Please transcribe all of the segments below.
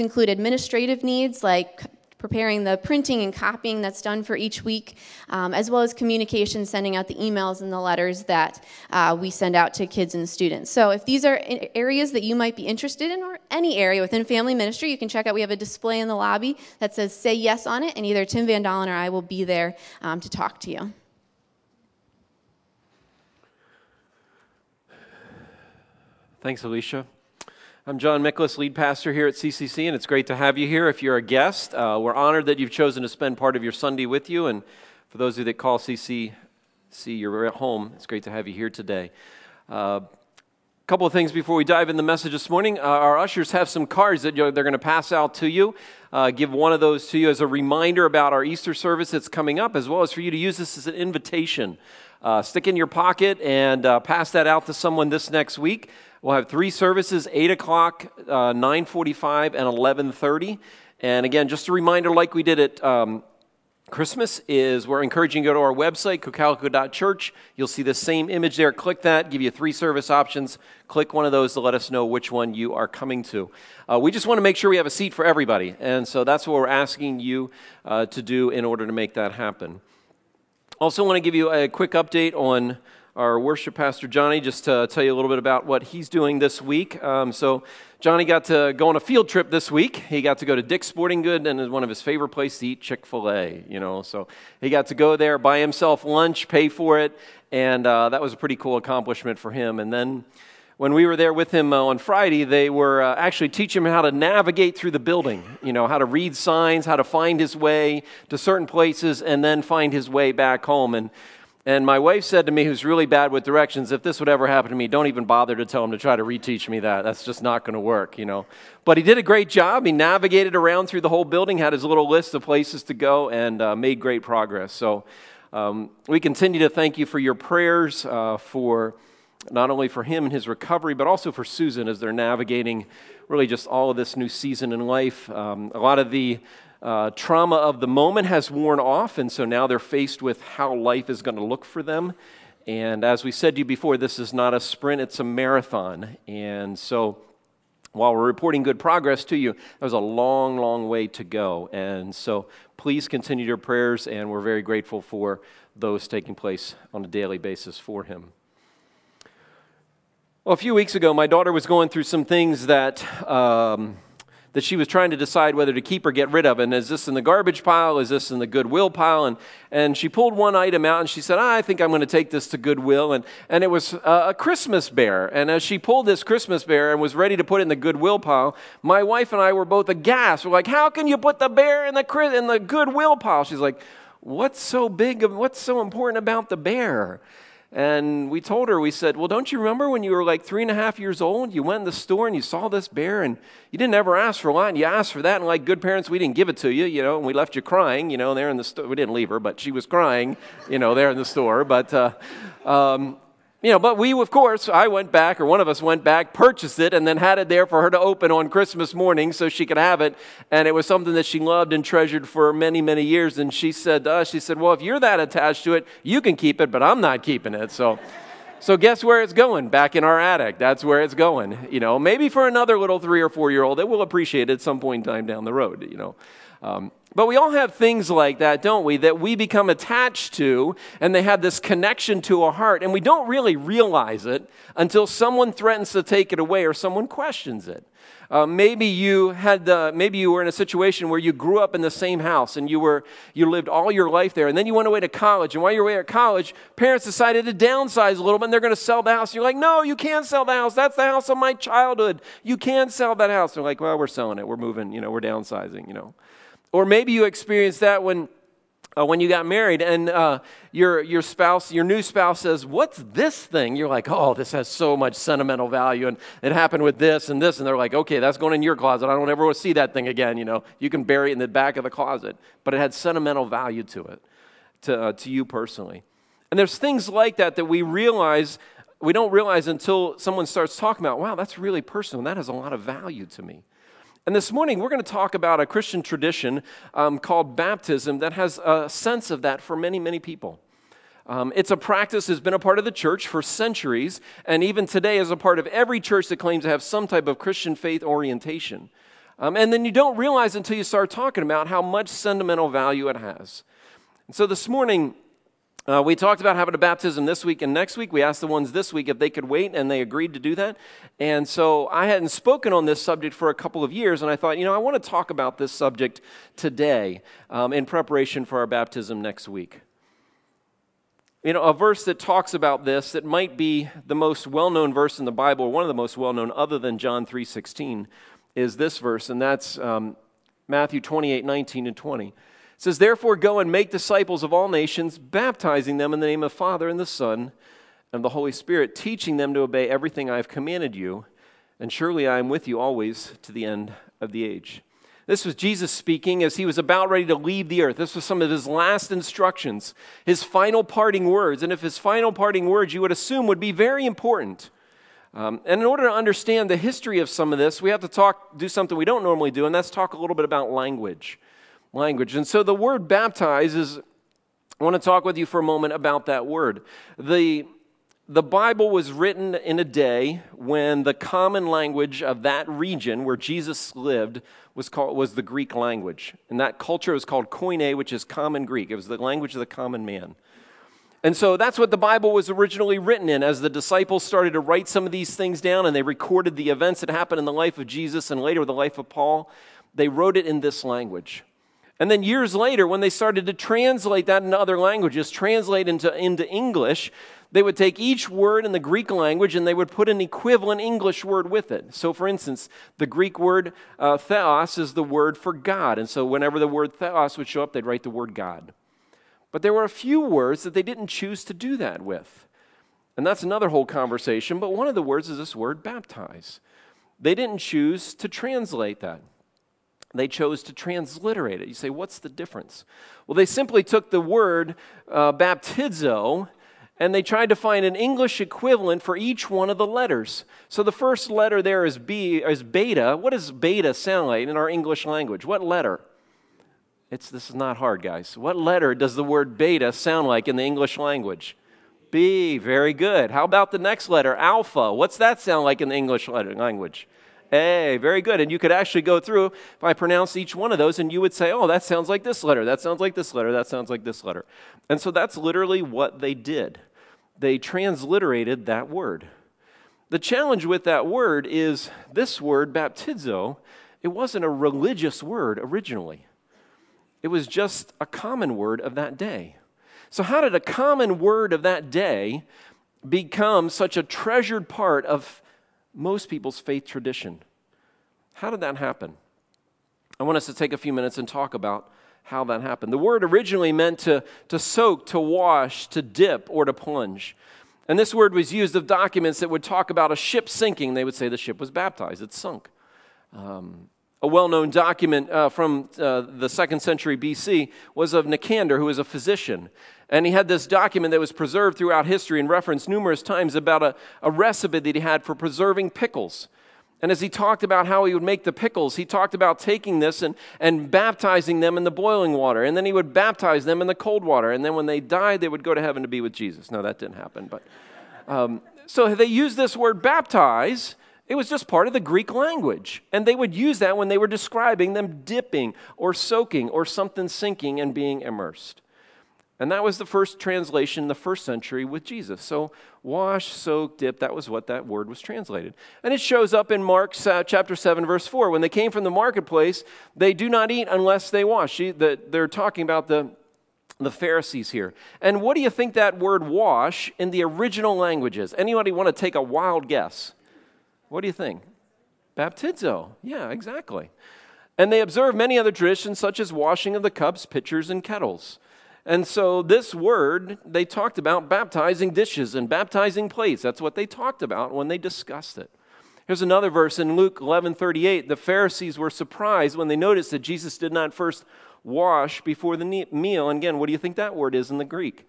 include administrative needs like preparing the printing and copying that's done for each week, um, as well as communication, sending out the emails and the letters that uh, we send out to kids and students. So if these are areas that you might be interested in, or any area within family ministry, you can check out. We have a display in the lobby that says "Say Yes" on it, and either Tim Van Dalen or I will be there um, to talk to you. Thanks, Alicia. I'm John Miklas, lead pastor here at CCC, and it's great to have you here. If you're a guest, uh, we're honored that you've chosen to spend part of your Sunday with you. And for those of you that call CCC your home, it's great to have you here today. A uh, couple of things before we dive in the message this morning. Uh, our ushers have some cards that they're going to pass out to you. Uh, give one of those to you as a reminder about our Easter service that's coming up, as well as for you to use this as an invitation. Uh, stick in your pocket and uh, pass that out to someone this next week. We'll have three services: eight o'clock, uh, nine forty-five, and eleven thirty. And again, just a reminder, like we did at um, Christmas, is we're encouraging you to go to our website, cocalico.church. You'll see the same image there. Click that, give you three service options. Click one of those to let us know which one you are coming to. Uh, we just want to make sure we have a seat for everybody. And so that's what we're asking you uh, to do in order to make that happen. Also, want to give you a quick update on our worship pastor Johnny just to tell you a little bit about what he's doing this week. Um, so, Johnny got to go on a field trip this week. He got to go to Dick's Sporting Good and one of his favorite places to eat Chick fil A, you know. So, he got to go there, buy himself lunch, pay for it, and uh, that was a pretty cool accomplishment for him. And then, when we were there with him uh, on Friday, they were uh, actually teaching him how to navigate through the building, you know, how to read signs, how to find his way to certain places, and then find his way back home. And and my wife said to me, who's really bad with directions, if this would ever happen to me, don't even bother to tell him to try to reteach me that. That's just not going to work, you know. But he did a great job. He navigated around through the whole building, had his little list of places to go, and uh, made great progress. So um, we continue to thank you for your prayers, uh, for not only for him and his recovery, but also for Susan as they're navigating really just all of this new season in life. Um, a lot of the uh, trauma of the moment has worn off, and so now they're faced with how life is going to look for them. And as we said to you before, this is not a sprint, it's a marathon. And so while we're reporting good progress to you, there's a long, long way to go. And so please continue your prayers, and we're very grateful for those taking place on a daily basis for him. Well, a few weeks ago, my daughter was going through some things that. Um, that she was trying to decide whether to keep or get rid of. And is this in the garbage pile? Is this in the goodwill pile? And, and she pulled one item out and she said, ah, I think I'm going to take this to goodwill. And, and it was a, a Christmas bear. And as she pulled this Christmas bear and was ready to put it in the goodwill pile, my wife and I were both aghast. We're like, how can you put the bear in the, in the goodwill pile? She's like, what's so big, what's so important about the bear? And we told her, we said, Well, don't you remember when you were like three and a half years old? You went in the store and you saw this bear and you didn't ever ask for a lot. And you asked for that. And like good parents, we didn't give it to you, you know, and we left you crying, you know, there in the store. We didn't leave her, but she was crying, you know, there in the store. But, uh, um, you know, but we, of course, I went back, or one of us went back, purchased it, and then had it there for her to open on Christmas morning so she could have it. And it was something that she loved and treasured for many, many years. And she said to us, she said, Well, if you're that attached to it, you can keep it, but I'm not keeping it. So. So guess where it's going? Back in our attic. That's where it's going. You know, maybe for another little three or four year old that will appreciate it at some point in time down the road. You know, um, but we all have things like that, don't we? That we become attached to, and they have this connection to our heart, and we don't really realize it until someone threatens to take it away or someone questions it. Uh, maybe you had the, maybe you were in a situation where you grew up in the same house and you were you lived all your life there, and then you went away to college, and while you were away at college, parents decided to downsize a little bit, and they're going to sell the house. And you're like, no, you can't sell the house. That's the house of my childhood. You can't sell that house. They're like, well, we're selling it. We're moving. You know, we're downsizing. You know. Or maybe you experienced that when, uh, when you got married and uh, your, your spouse, your new spouse says, What's this thing? You're like, Oh, this has so much sentimental value. And it happened with this and this. And they're like, Okay, that's going in your closet. I don't ever want to see that thing again. You know, you can bury it in the back of the closet. But it had sentimental value to it, to, uh, to you personally. And there's things like that that we realize, we don't realize until someone starts talking about, Wow, that's really personal. That has a lot of value to me. And this morning, we're going to talk about a Christian tradition um, called baptism that has a sense of that for many, many people. Um, it's a practice that's been a part of the church for centuries, and even today is a part of every church that claims to have some type of Christian faith orientation. Um, and then you don't realize until you start talking about how much sentimental value it has. And so this morning, uh, we talked about having a baptism this week and next week. We asked the ones this week if they could wait, and they agreed to do that. And so I hadn't spoken on this subject for a couple of years, and I thought, you know, I want to talk about this subject today um, in preparation for our baptism next week. You know, a verse that talks about this that might be the most well-known verse in the Bible, or one of the most well-known, other than John three sixteen, is this verse, and that's um, Matthew twenty eight nineteen and twenty says, Therefore, go and make disciples of all nations, baptizing them in the name of the Father and the Son and the Holy Spirit, teaching them to obey everything I have commanded you. And surely I am with you always to the end of the age. This was Jesus speaking as he was about ready to leave the earth. This was some of his last instructions, his final parting words. And if his final parting words, you would assume, would be very important. Um, and in order to understand the history of some of this, we have to talk, do something we don't normally do, and that's talk a little bit about language language. And so the word baptize is, I want to talk with you for a moment about that word. The, the Bible was written in a day when the common language of that region where Jesus lived was, called, was the Greek language. And that culture was called Koine, which is common Greek. It was the language of the common man. And so that's what the Bible was originally written in. As the disciples started to write some of these things down and they recorded the events that happened in the life of Jesus and later the life of Paul, they wrote it in this language. And then years later, when they started to translate that into other languages, translate into, into English, they would take each word in the Greek language and they would put an equivalent English word with it. So, for instance, the Greek word uh, theos is the word for God. And so, whenever the word theos would show up, they'd write the word God. But there were a few words that they didn't choose to do that with. And that's another whole conversation. But one of the words is this word baptize. They didn't choose to translate that they chose to transliterate it. You say, what's the difference? Well, they simply took the word uh, baptizo and they tried to find an English equivalent for each one of the letters. So the first letter there is B is beta. What does beta sound like in our English language? What letter? It's this is not hard, guys. What letter does the word beta sound like in the English language? B. Very good. How about the next letter, alpha? What's that sound like in the English language? A, very good. And you could actually go through, if I pronounce each one of those, and you would say, oh, that sounds like this letter, that sounds like this letter, that sounds like this letter. And so that's literally what they did. They transliterated that word. The challenge with that word is this word, baptizo, it wasn't a religious word originally. It was just a common word of that day. So, how did a common word of that day become such a treasured part of most people's faith tradition. How did that happen? I want us to take a few minutes and talk about how that happened. The word originally meant to, to soak, to wash, to dip, or to plunge. And this word was used of documents that would talk about a ship sinking. They would say the ship was baptized, it sunk. Um, a well known document uh, from uh, the second century BC was of Nicander, who was a physician. And he had this document that was preserved throughout history and referenced numerous times about a, a recipe that he had for preserving pickles. And as he talked about how he would make the pickles, he talked about taking this and, and baptizing them in the boiling water. And then he would baptize them in the cold water. And then when they died, they would go to heaven to be with Jesus. No, that didn't happen. But um, so they used this word baptize it was just part of the Greek language. And they would use that when they were describing them dipping or soaking or something sinking and being immersed. And that was the first translation in the first century with Jesus. So, wash, soak, dip, that was what that word was translated. And it shows up in Mark uh, chapter 7, verse 4. When they came from the marketplace, they do not eat unless they wash. they're talking about the, the Pharisees here. And what do you think that word wash in the original language is? Anybody want to take a wild guess? What do you think? Baptizo. Yeah, exactly. And they observe many other traditions, such as washing of the cups, pitchers, and kettles. And so, this word, they talked about baptizing dishes and baptizing plates. That's what they talked about when they discussed it. Here's another verse in Luke 11 38. The Pharisees were surprised when they noticed that Jesus did not first wash before the meal. And again, what do you think that word is in the Greek?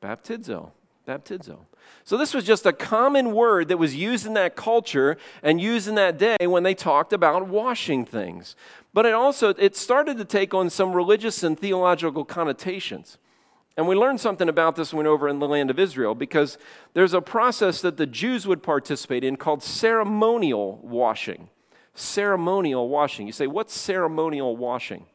Baptizo. Baptizo. So, this was just a common word that was used in that culture and used in that day when they talked about washing things. But it also it started to take on some religious and theological connotations. And we learned something about this when we over in the land of Israel because there's a process that the Jews would participate in called ceremonial washing. ceremonial washing. You say, what's ceremonial washing?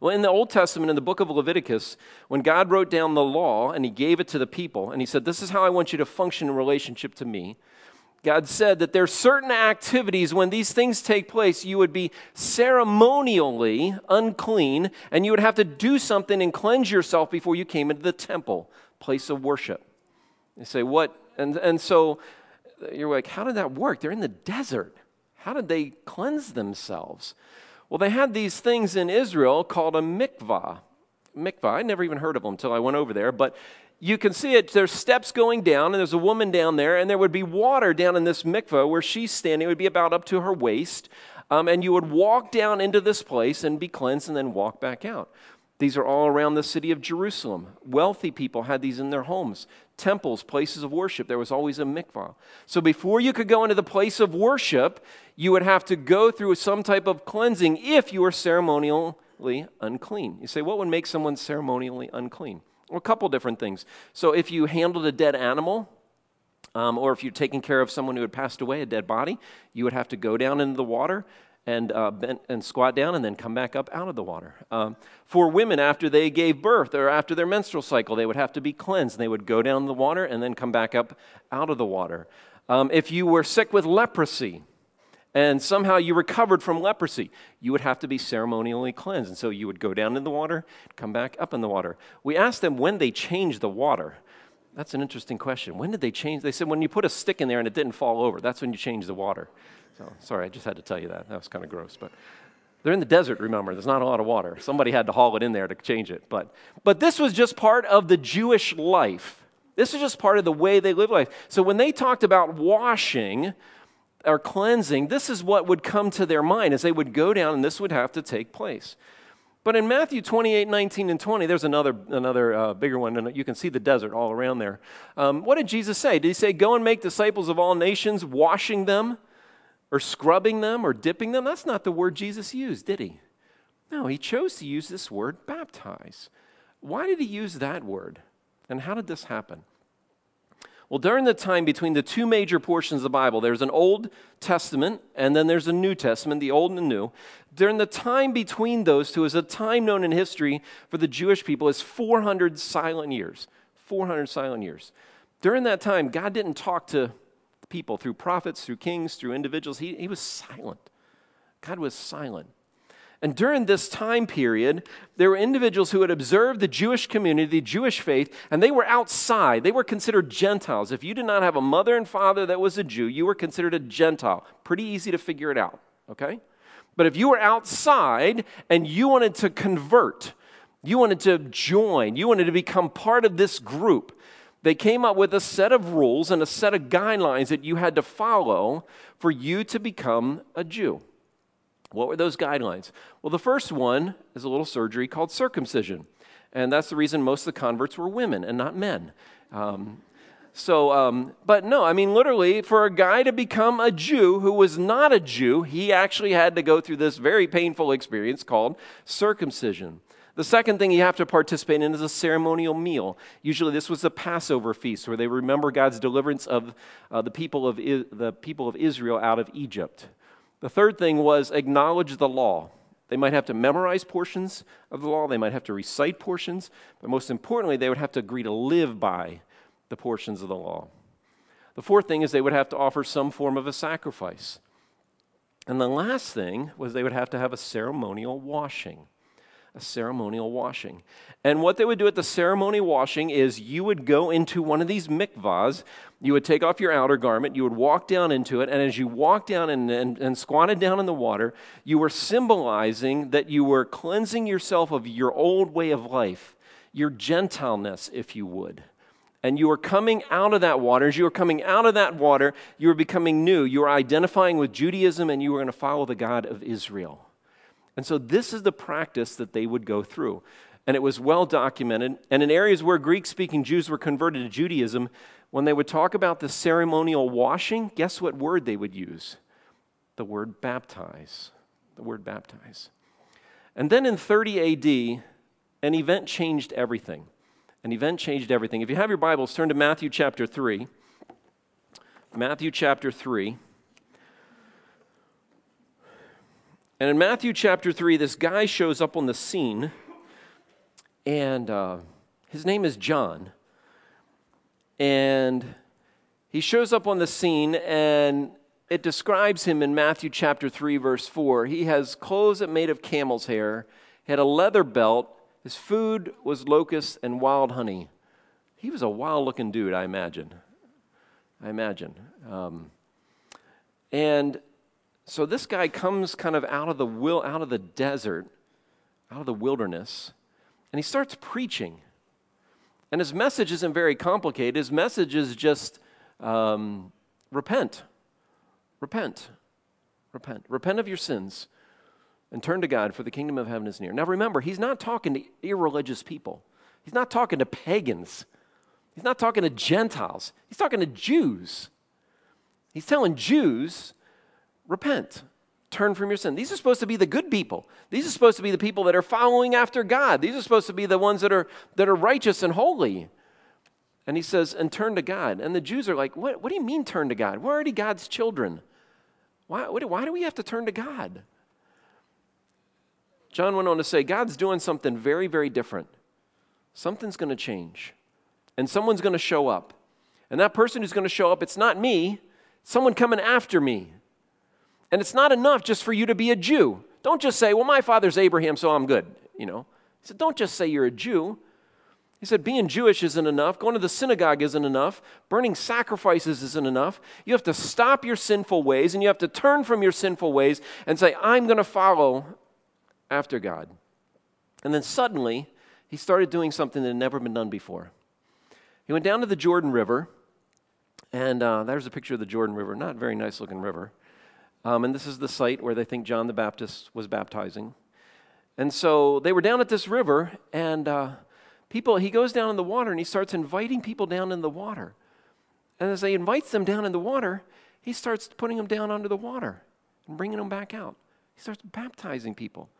Well, in the Old Testament, in the book of Leviticus, when God wrote down the law and he gave it to the people, and he said, This is how I want you to function in relationship to me. God said that there are certain activities when these things take place, you would be ceremonially unclean, and you would have to do something and cleanse yourself before you came into the temple, place of worship. You say, What? And, and so you're like, How did that work? They're in the desert. How did they cleanse themselves? Well, they had these things in Israel called a mikvah. Mikvah, I never even heard of them until I went over there, but you can see it. There's steps going down, and there's a woman down there, and there would be water down in this mikvah where she's standing. It would be about up to her waist. Um, and you would walk down into this place and be cleansed and then walk back out. These are all around the city of Jerusalem. Wealthy people had these in their homes. Temples, places of worship, there was always a mikvah. So before you could go into the place of worship, you would have to go through some type of cleansing if you were ceremonially unclean. You say, what would make someone ceremonially unclean? Well, a couple different things. So if you handled a dead animal, um, or if you're taking care of someone who had passed away, a dead body, you would have to go down into the water and, uh, bend, and squat down and then come back up out of the water. Um, for women, after they gave birth or after their menstrual cycle, they would have to be cleansed. They would go down in the water and then come back up out of the water. Um, if you were sick with leprosy, and somehow you recovered from leprosy, you would have to be ceremonially cleansed. And so you would go down in the water, come back up in the water. We asked them when they changed the water. That's an interesting question. When did they change? They said when you put a stick in there and it didn't fall over, that's when you change the water. So sorry, I just had to tell you that. That was kind of gross, but they're in the desert, remember. There's not a lot of water. Somebody had to haul it in there to change it. But, but this was just part of the Jewish life. This is just part of the way they live life. So when they talked about washing or cleansing, this is what would come to their mind as they would go down and this would have to take place. But in Matthew 28, 19, and 20, there's another, another uh, bigger one, and you can see the desert all around there. Um, what did Jesus say? Did he say, Go and make disciples of all nations, washing them, or scrubbing them, or dipping them? That's not the word Jesus used, did he? No, he chose to use this word, baptize. Why did he use that word? And how did this happen? Well, during the time between the two major portions of the Bible, there's an Old Testament and then there's a New Testament, the Old and the New. During the time between those two is a time known in history for the Jewish people as 400 silent years. 400 silent years. During that time, God didn't talk to people through prophets, through kings, through individuals. He, he was silent. God was silent. And during this time period, there were individuals who had observed the Jewish community, the Jewish faith, and they were outside. They were considered Gentiles. If you did not have a mother and father that was a Jew, you were considered a Gentile. Pretty easy to figure it out, okay? But if you were outside and you wanted to convert, you wanted to join, you wanted to become part of this group, they came up with a set of rules and a set of guidelines that you had to follow for you to become a Jew. What were those guidelines? Well, the first one is a little surgery called circumcision. And that's the reason most of the converts were women and not men. Um, so, um, but no, I mean, literally, for a guy to become a Jew who was not a Jew, he actually had to go through this very painful experience called circumcision. The second thing you have to participate in is a ceremonial meal. Usually, this was the Passover feast where they remember God's deliverance of uh, the, people of I- the people of Israel out of Egypt. The third thing was acknowledge the law. They might have to memorize portions of the law, they might have to recite portions, but most importantly, they would have to agree to live by the portions of the law. The fourth thing is they would have to offer some form of a sacrifice. And the last thing was they would have to have a ceremonial washing a ceremonial washing. And what they would do at the ceremony washing is you would go into one of these mikvahs, you would take off your outer garment, you would walk down into it, and as you walked down and, and, and squatted down in the water, you were symbolizing that you were cleansing yourself of your old way of life, your gentileness, if you would. And you were coming out of that water. As you were coming out of that water, you were becoming new. You were identifying with Judaism and you were going to follow the God of Israel. And so this is the practice that they would go through. And it was well documented. And in areas where Greek speaking Jews were converted to Judaism, when they would talk about the ceremonial washing, guess what word they would use? The word baptize. The word baptize. And then in 30 AD, an event changed everything. An event changed everything. If you have your Bibles, turn to Matthew chapter 3. Matthew chapter 3. And in Matthew chapter 3, this guy shows up on the scene, and uh, his name is John. And he shows up on the scene, and it describes him in Matthew chapter 3, verse 4. He has clothes that made of camel's hair, he had a leather belt, his food was locusts and wild honey. He was a wild looking dude, I imagine. I imagine. Um, and so this guy comes kind of out of the will, out of the desert, out of the wilderness, and he starts preaching. And his message isn't very complicated. His message is just um, repent, repent, repent, repent of your sins, and turn to God, for the kingdom of heaven is near. Now remember, he's not talking to irreligious people. He's not talking to pagans. He's not talking to Gentiles. He's talking to Jews. He's telling Jews repent, turn from your sin. These are supposed to be the good people. These are supposed to be the people that are following after God. These are supposed to be the ones that are, that are righteous and holy. And he says, and turn to God. And the Jews are like, what, what do you mean turn to God? We're already God's children. Why, why do we have to turn to God? John went on to say, God's doing something very, very different. Something's going to change. And someone's going to show up. And that person who's going to show up, it's not me, someone coming after me. And it's not enough just for you to be a Jew. Don't just say, well, my father's Abraham, so I'm good. You know, he said, don't just say you're a Jew. He said, being Jewish isn't enough. Going to the synagogue isn't enough. Burning sacrifices isn't enough. You have to stop your sinful ways and you have to turn from your sinful ways and say, I'm going to follow after God. And then suddenly, he started doing something that had never been done before. He went down to the Jordan River, and uh, there's a picture of the Jordan River. Not a very nice looking river. Um, and this is the site where they think John the Baptist was baptizing. And so they were down at this river, and uh, people, he goes down in the water and he starts inviting people down in the water. And as he invites them down in the water, he starts putting them down under the water and bringing them back out. He starts baptizing people.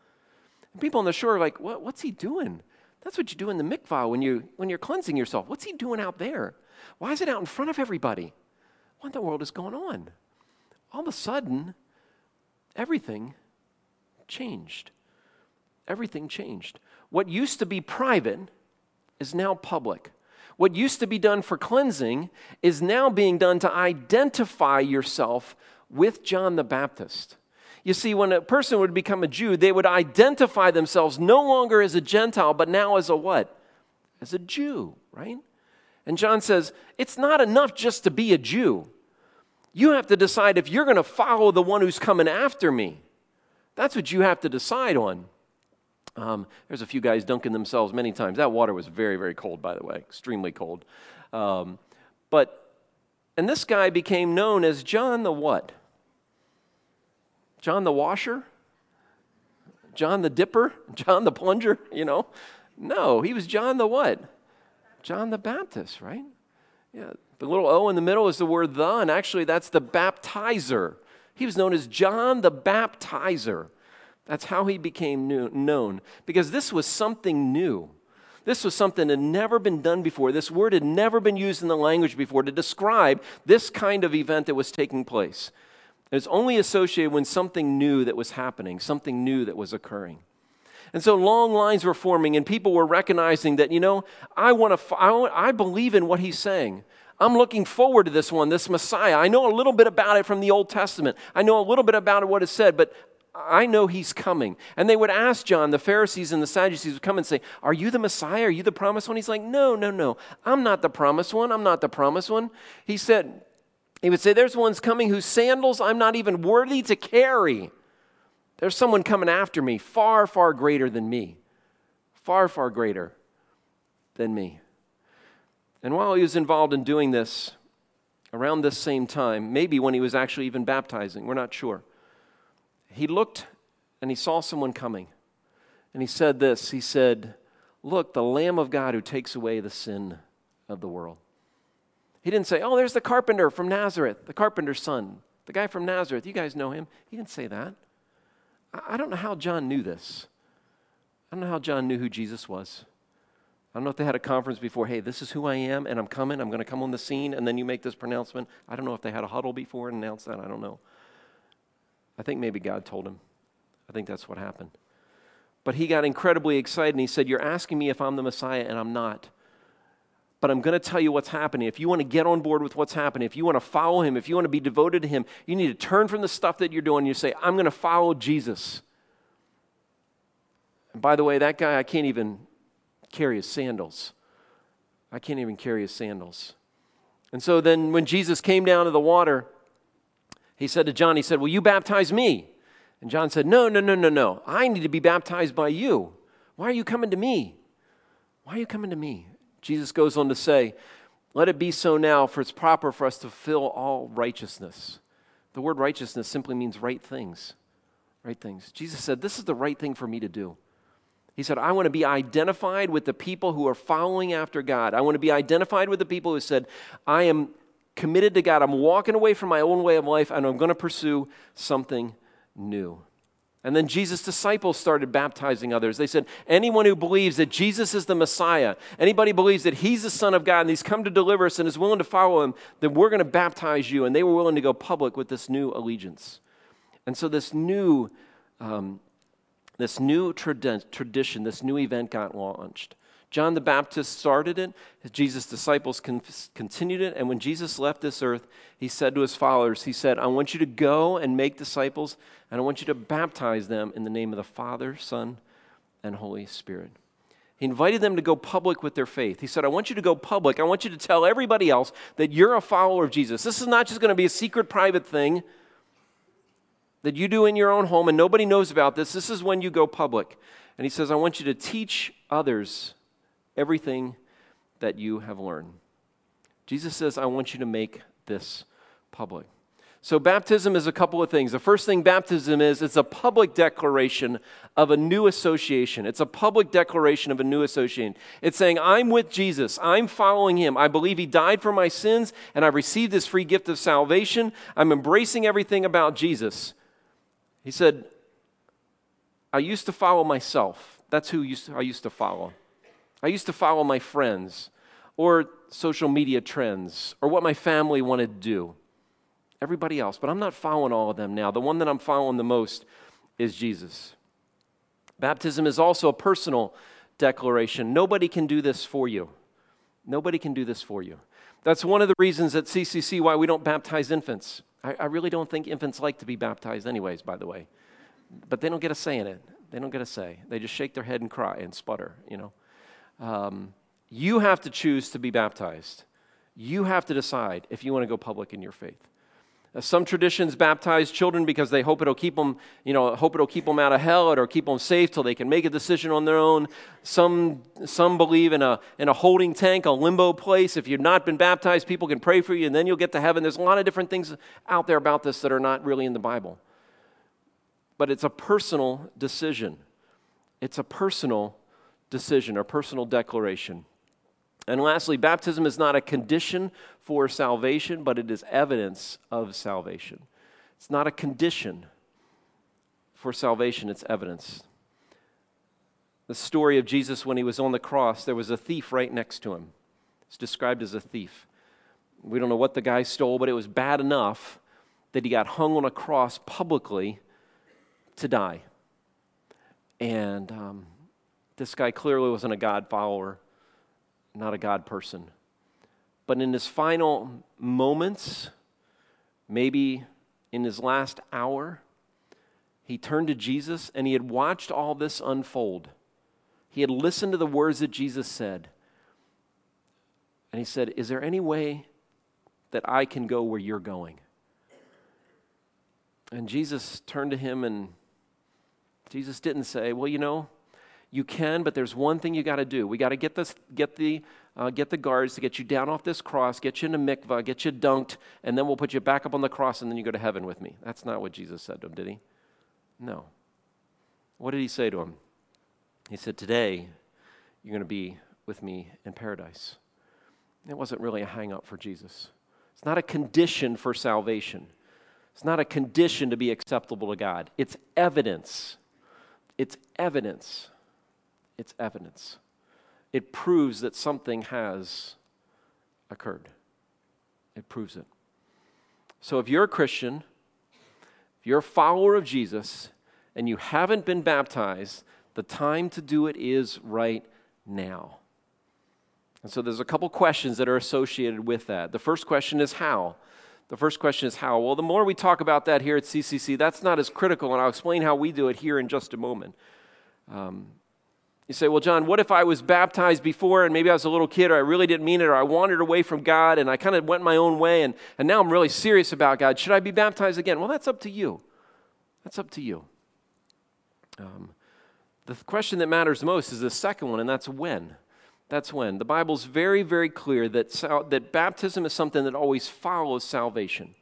And people on the shore are like, what, what's he doing? That's what you do in the mikvah when, you, when you're cleansing yourself. What's he doing out there? Why is it out in front of everybody? What in the world is going on? All of a sudden, everything changed. Everything changed. What used to be private is now public. What used to be done for cleansing is now being done to identify yourself with John the Baptist. You see, when a person would become a Jew, they would identify themselves no longer as a Gentile, but now as a what? As a Jew, right? And John says, it's not enough just to be a Jew. You have to decide if you're going to follow the one who's coming after me. That's what you have to decide on. Um, there's a few guys dunking themselves many times. That water was very, very cold, by the way, extremely cold. Um, but, and this guy became known as John the what? John the washer? John the dipper? John the plunger? You know? No, he was John the what? John the Baptist, right? Yeah, the little O in the middle is the word the, and actually that's the baptizer. He was known as John the Baptizer. That's how he became new, known, because this was something new. This was something that had never been done before. This word had never been used in the language before to describe this kind of event that was taking place. It was only associated when something new that was happening, something new that was occurring. And so long lines were forming, and people were recognizing that, you know, I, want to, I, I believe in what he's saying. I'm looking forward to this one, this Messiah. I know a little bit about it from the Old Testament. I know a little bit about what is said, but I know he's coming. And they would ask John, the Pharisees and the Sadducees would come and say, Are you the Messiah? Are you the promised one? He's like, No, no, no. I'm not the promised one. I'm not the promised one. He said, He would say, There's one's coming whose sandals I'm not even worthy to carry. There's someone coming after me, far, far greater than me. Far, far greater than me. And while he was involved in doing this, around this same time, maybe when he was actually even baptizing, we're not sure, he looked and he saw someone coming. And he said this He said, Look, the Lamb of God who takes away the sin of the world. He didn't say, Oh, there's the carpenter from Nazareth, the carpenter's son, the guy from Nazareth. You guys know him. He didn't say that. I don't know how John knew this. I don't know how John knew who Jesus was. I don't know if they had a conference before, hey, this is who I am, and I'm coming, I'm going to come on the scene, and then you make this pronouncement. I don't know if they had a huddle before and announced that. I don't know. I think maybe God told him. I think that's what happened. But he got incredibly excited and he said, You're asking me if I'm the Messiah, and I'm not. But I'm going to tell you what's happening. If you want to get on board with what's happening, if you want to follow him, if you want to be devoted to him, you need to turn from the stuff that you're doing. and You say, I'm going to follow Jesus. And by the way, that guy, I can't even carry his sandals. I can't even carry his sandals. And so then when Jesus came down to the water, he said to John, He said, Will you baptize me? And John said, No, no, no, no, no. I need to be baptized by you. Why are you coming to me? Why are you coming to me? Jesus goes on to say, Let it be so now, for it's proper for us to fill all righteousness. The word righteousness simply means right things. Right things. Jesus said, This is the right thing for me to do. He said, I want to be identified with the people who are following after God. I want to be identified with the people who said, I am committed to God. I'm walking away from my own way of life and I'm going to pursue something new. And then Jesus' disciples started baptizing others. They said, Anyone who believes that Jesus is the Messiah, anybody believes that he's the Son of God and he's come to deliver us and is willing to follow him, then we're going to baptize you. And they were willing to go public with this new allegiance. And so this new, um, this new trad- tradition, this new event got launched. John the Baptist started it, Jesus' disciples con- continued it, and when Jesus left this earth, he said to his followers, He said, I want you to go and make disciples, and I want you to baptize them in the name of the Father, Son, and Holy Spirit. He invited them to go public with their faith. He said, I want you to go public. I want you to tell everybody else that you're a follower of Jesus. This is not just going to be a secret, private thing that you do in your own home and nobody knows about this. This is when you go public. And he says, I want you to teach others everything that you have learned. Jesus says, I want you to make this public. So, baptism is a couple of things. The first thing baptism is, it's a public declaration of a new association. It's a public declaration of a new association. It's saying, I'm with Jesus. I'm following him. I believe he died for my sins, and I've received this free gift of salvation. I'm embracing everything about Jesus. He said, I used to follow myself. That's who I used to follow. I used to follow my friends or social media trends or what my family wanted to do. Everybody else, but I'm not following all of them now. The one that I'm following the most is Jesus. Baptism is also a personal declaration. Nobody can do this for you. Nobody can do this for you. That's one of the reasons at CCC why we don't baptize infants. I, I really don't think infants like to be baptized, anyways, by the way. But they don't get a say in it. They don't get a say. They just shake their head and cry and sputter, you know. Um, you have to choose to be baptized. You have to decide if you want to go public in your faith. Uh, some traditions baptize children because they hope it'll keep them, you know, hope it'll keep them out of hell or keep them safe till they can make a decision on their own. Some, some believe in a, in a holding tank, a limbo place. If you've not been baptized, people can pray for you and then you'll get to heaven. There's a lot of different things out there about this that are not really in the Bible. But it's a personal decision. It's a personal decision or personal declaration. And lastly, baptism is not a condition for salvation, but it is evidence of salvation. It's not a condition for salvation, it's evidence. The story of Jesus when he was on the cross, there was a thief right next to him. It's described as a thief. We don't know what the guy stole, but it was bad enough that he got hung on a cross publicly to die. And um, this guy clearly wasn't a God follower not a God person. But in his final moments, maybe in his last hour, he turned to Jesus and he had watched all this unfold. He had listened to the words that Jesus said. And he said, Is there any way that I can go where you're going? And Jesus turned to him and Jesus didn't say, Well, you know, you can, but there's one thing you got to do. We got to get this, get the, uh, get the guards to get you down off this cross, get you into mikvah, get you dunked, and then we'll put you back up on the cross, and then you go to heaven with me. That's not what Jesus said to him, did he? No. What did he say to him? He said, Today you're going to be with me in paradise. It wasn't really a hang up for Jesus. It's not a condition for salvation. It's not a condition to be acceptable to God. It's evidence. It's evidence it's evidence. It proves that something has occurred. It proves it. So if you're a Christian, if you're a follower of Jesus, and you haven't been baptized, the time to do it is right now. And so there's a couple questions that are associated with that. The first question is how? The first question is how? Well, the more we talk about that here at CCC, that's not as critical, and I'll explain how we do it here in just a moment. Um, you say, well, John, what if I was baptized before and maybe I was a little kid or I really didn't mean it or I wandered away from God and I kind of went my own way and, and now I'm really serious about God. Should I be baptized again? Well, that's up to you. That's up to you. Um, the question that matters most is the second one, and that's when. That's when. The Bible's very, very clear that, sal- that baptism is something that always follows salvation.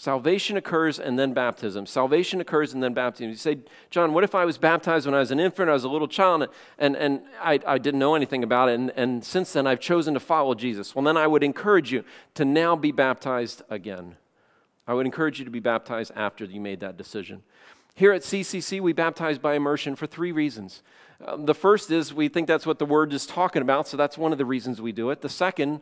Salvation occurs and then baptism. Salvation occurs and then baptism. You say, John, what if I was baptized when I was an infant, I was a little child, and, and I, I didn't know anything about it, and, and since then I've chosen to follow Jesus? Well, then I would encourage you to now be baptized again. I would encourage you to be baptized after you made that decision. Here at CCC, we baptize by immersion for three reasons. Um, the first is we think that's what the word is talking about, so that's one of the reasons we do it. The second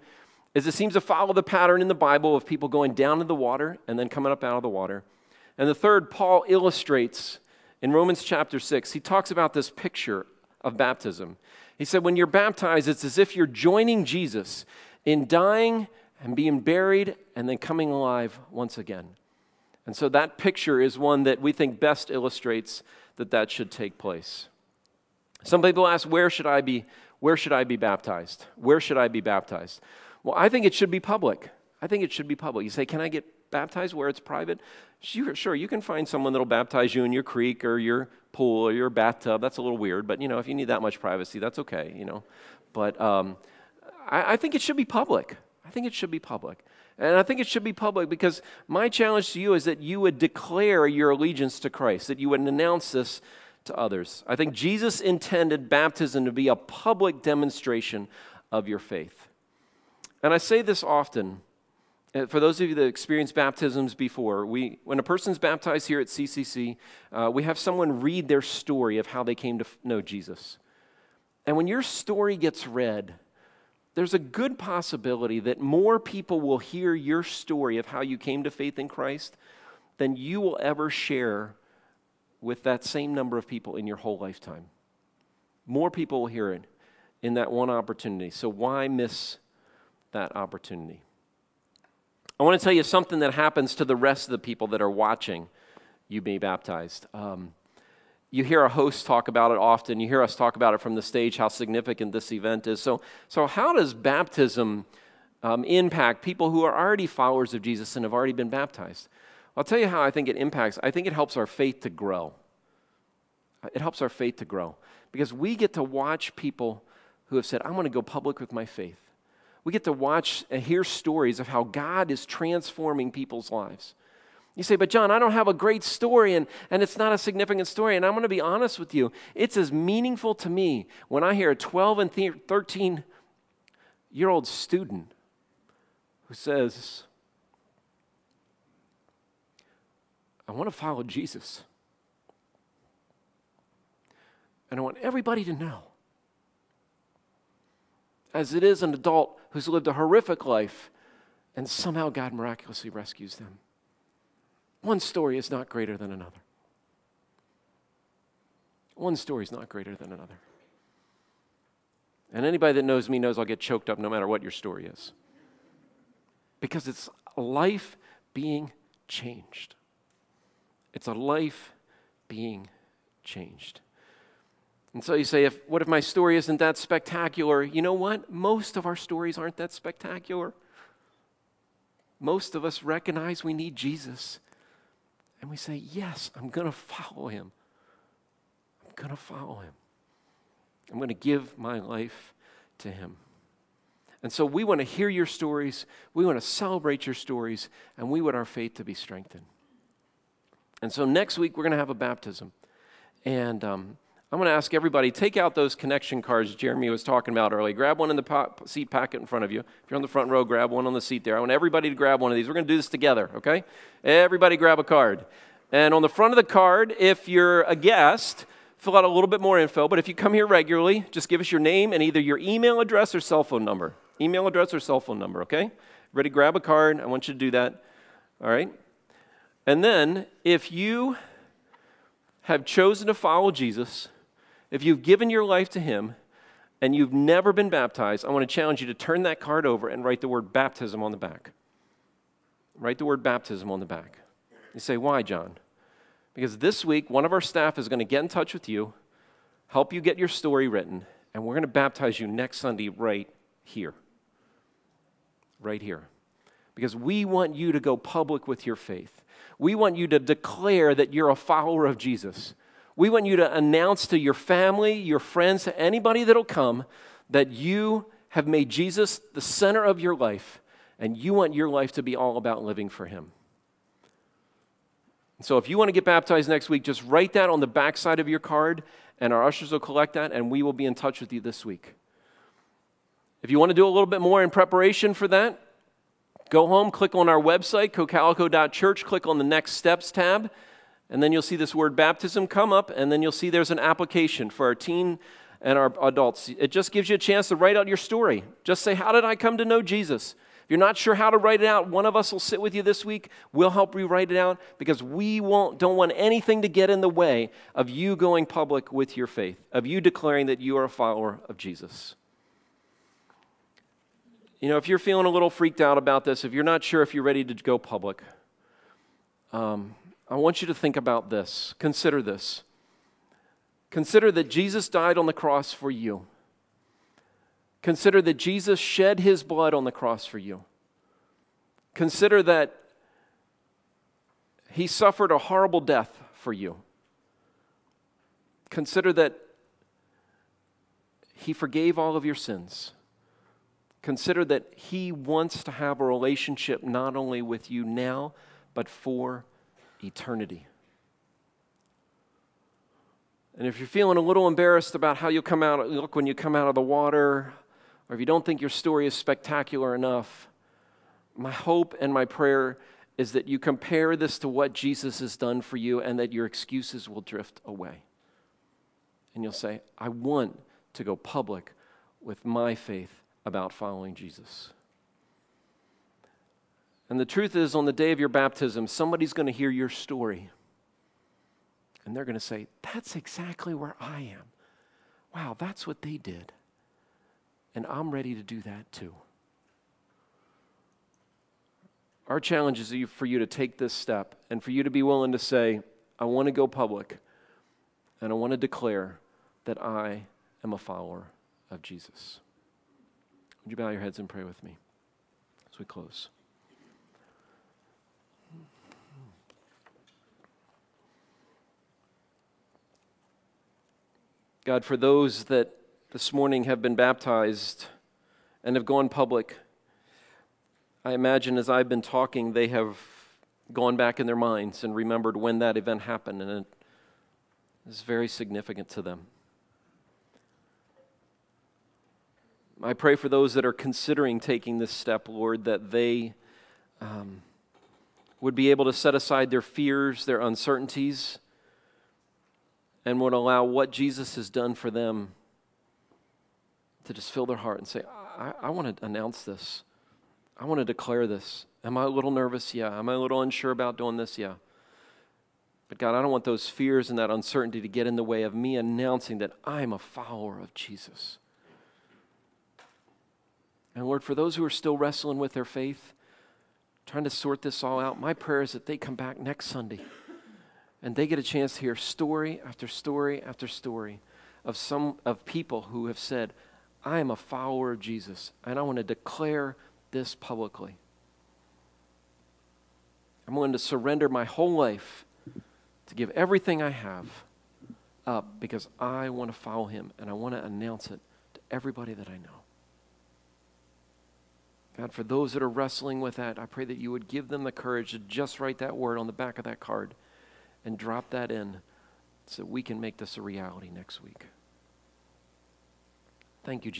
is it seems to follow the pattern in the Bible of people going down in the water and then coming up out of the water. And the third, Paul illustrates in Romans chapter 6. He talks about this picture of baptism. He said, When you're baptized, it's as if you're joining Jesus in dying and being buried and then coming alive once again. And so that picture is one that we think best illustrates that that should take place. Some people ask, where should I be? Where should I be baptized? Where should I be baptized? Well, I think it should be public. I think it should be public. You say, can I get baptized where it's private? Sure, sure. You can find someone that'll baptize you in your creek or your pool or your bathtub. That's a little weird, but you know, if you need that much privacy, that's okay. You know, but um, I, I think it should be public. I think it should be public. And I think it should be public because my challenge to you is that you would declare your allegiance to Christ, that you would announce this to others. I think Jesus intended baptism to be a public demonstration of your faith. And I say this often. Uh, for those of you that experienced baptisms before, we, when a person's baptized here at CCC, uh, we have someone read their story of how they came to know Jesus. And when your story gets read, there's a good possibility that more people will hear your story of how you came to faith in Christ than you will ever share with that same number of people in your whole lifetime. More people will hear it in that one opportunity. So why miss that opportunity? I want to tell you something that happens to the rest of the people that are watching you be baptized. Um, you hear our hosts talk about it often. You hear us talk about it from the stage, how significant this event is. So, so how does baptism um, impact people who are already followers of Jesus and have already been baptized? I'll tell you how I think it impacts. I think it helps our faith to grow. It helps our faith to grow because we get to watch people who have said, I'm going to go public with my faith. We get to watch and hear stories of how God is transforming people's lives. You say, but John, I don't have a great story and, and it's not a significant story. And I'm going to be honest with you. It's as meaningful to me when I hear a 12 and 13 year old student who says, I want to follow Jesus. And I want everybody to know, as it is an adult who's lived a horrific life, and somehow God miraculously rescues them. One story is not greater than another. One story is not greater than another. And anybody that knows me knows I'll get choked up no matter what your story is. Because it's a life being changed. It's a life being changed. And so you say, if, what if my story isn't that spectacular? You know what? Most of our stories aren't that spectacular. Most of us recognize we need Jesus. And we say, Yes, I'm going to follow him. I'm going to follow him. I'm going to give my life to him. And so we want to hear your stories, we want to celebrate your stories, and we want our faith to be strengthened. And so next week, we're going to have a baptism. And um, I'm going to ask everybody take out those connection cards Jeremy was talking about earlier. Grab one in the seat packet in front of you. If you're on the front row, grab one on the seat there. I want everybody to grab one of these. We're going to do this together, okay? Everybody grab a card. And on the front of the card, if you're a guest, fill out a little bit more info. But if you come here regularly, just give us your name and either your email address or cell phone number. Email address or cell phone number, okay? Ready? Grab a card. I want you to do that. All right? And then, if you have chosen to follow Jesus, if you've given your life to Him, and you've never been baptized, I want to challenge you to turn that card over and write the word baptism on the back. Write the word baptism on the back. You say, why, John? Because this week, one of our staff is going to get in touch with you, help you get your story written, and we're going to baptize you next Sunday right here. Right here. Because we want you to go public with your faith. We want you to declare that you're a follower of Jesus. We want you to announce to your family, your friends, to anybody that'll come that you have made Jesus the center of your life and you want your life to be all about living for Him. So if you want to get baptized next week, just write that on the back side of your card, and our ushers will collect that, and we will be in touch with you this week. If you want to do a little bit more in preparation for that, go home, click on our website, cocalico.church, click on the Next Steps tab, and then you'll see this word baptism come up, and then you'll see there's an application for our teen and our adults. It just gives you a chance to write out your story. Just say, How did I come to know Jesus? If you're not sure how to write it out, one of us will sit with you this week. We'll help you write it out because we won't, don't want anything to get in the way of you going public with your faith, of you declaring that you are a follower of Jesus. You know, if you're feeling a little freaked out about this, if you're not sure if you're ready to go public, um, I want you to think about this. Consider this. Consider that Jesus died on the cross for you. Consider that Jesus shed his blood on the cross for you. Consider that he suffered a horrible death for you. Consider that he forgave all of your sins. Consider that he wants to have a relationship not only with you now, but for eternity. And if you're feeling a little embarrassed about how you'll come out, look when you come out of the water, or if you don't think your story is spectacular enough, my hope and my prayer is that you compare this to what Jesus has done for you and that your excuses will drift away. And you'll say, I want to go public with my faith about following Jesus. And the truth is, on the day of your baptism, somebody's going to hear your story. And they're going to say, That's exactly where I am. Wow, that's what they did. And I'm ready to do that too. Our challenge is for you to take this step and for you to be willing to say, I want to go public and I want to declare that I am a follower of Jesus. Would you bow your heads and pray with me as we close? God, for those that this morning have been baptized and have gone public, I imagine as I've been talking, they have gone back in their minds and remembered when that event happened, and it is very significant to them. I pray for those that are considering taking this step, Lord, that they um, would be able to set aside their fears, their uncertainties, and would allow what Jesus has done for them to just fill their heart and say, I, I want to announce this. I want to declare this. Am I a little nervous? Yeah. Am I a little unsure about doing this? Yeah. But God, I don't want those fears and that uncertainty to get in the way of me announcing that I'm a follower of Jesus. And Lord, for those who are still wrestling with their faith, trying to sort this all out, my prayer is that they come back next Sunday and they get a chance to hear story after story after story of some of people who have said, I am a follower of Jesus, and I want to declare this publicly. I'm willing to surrender my whole life to give everything I have up because I want to follow him and I want to announce it to everybody that I know. God, for those that are wrestling with that, I pray that you would give them the courage to just write that word on the back of that card and drop that in so we can make this a reality next week. Thank you, Jesus.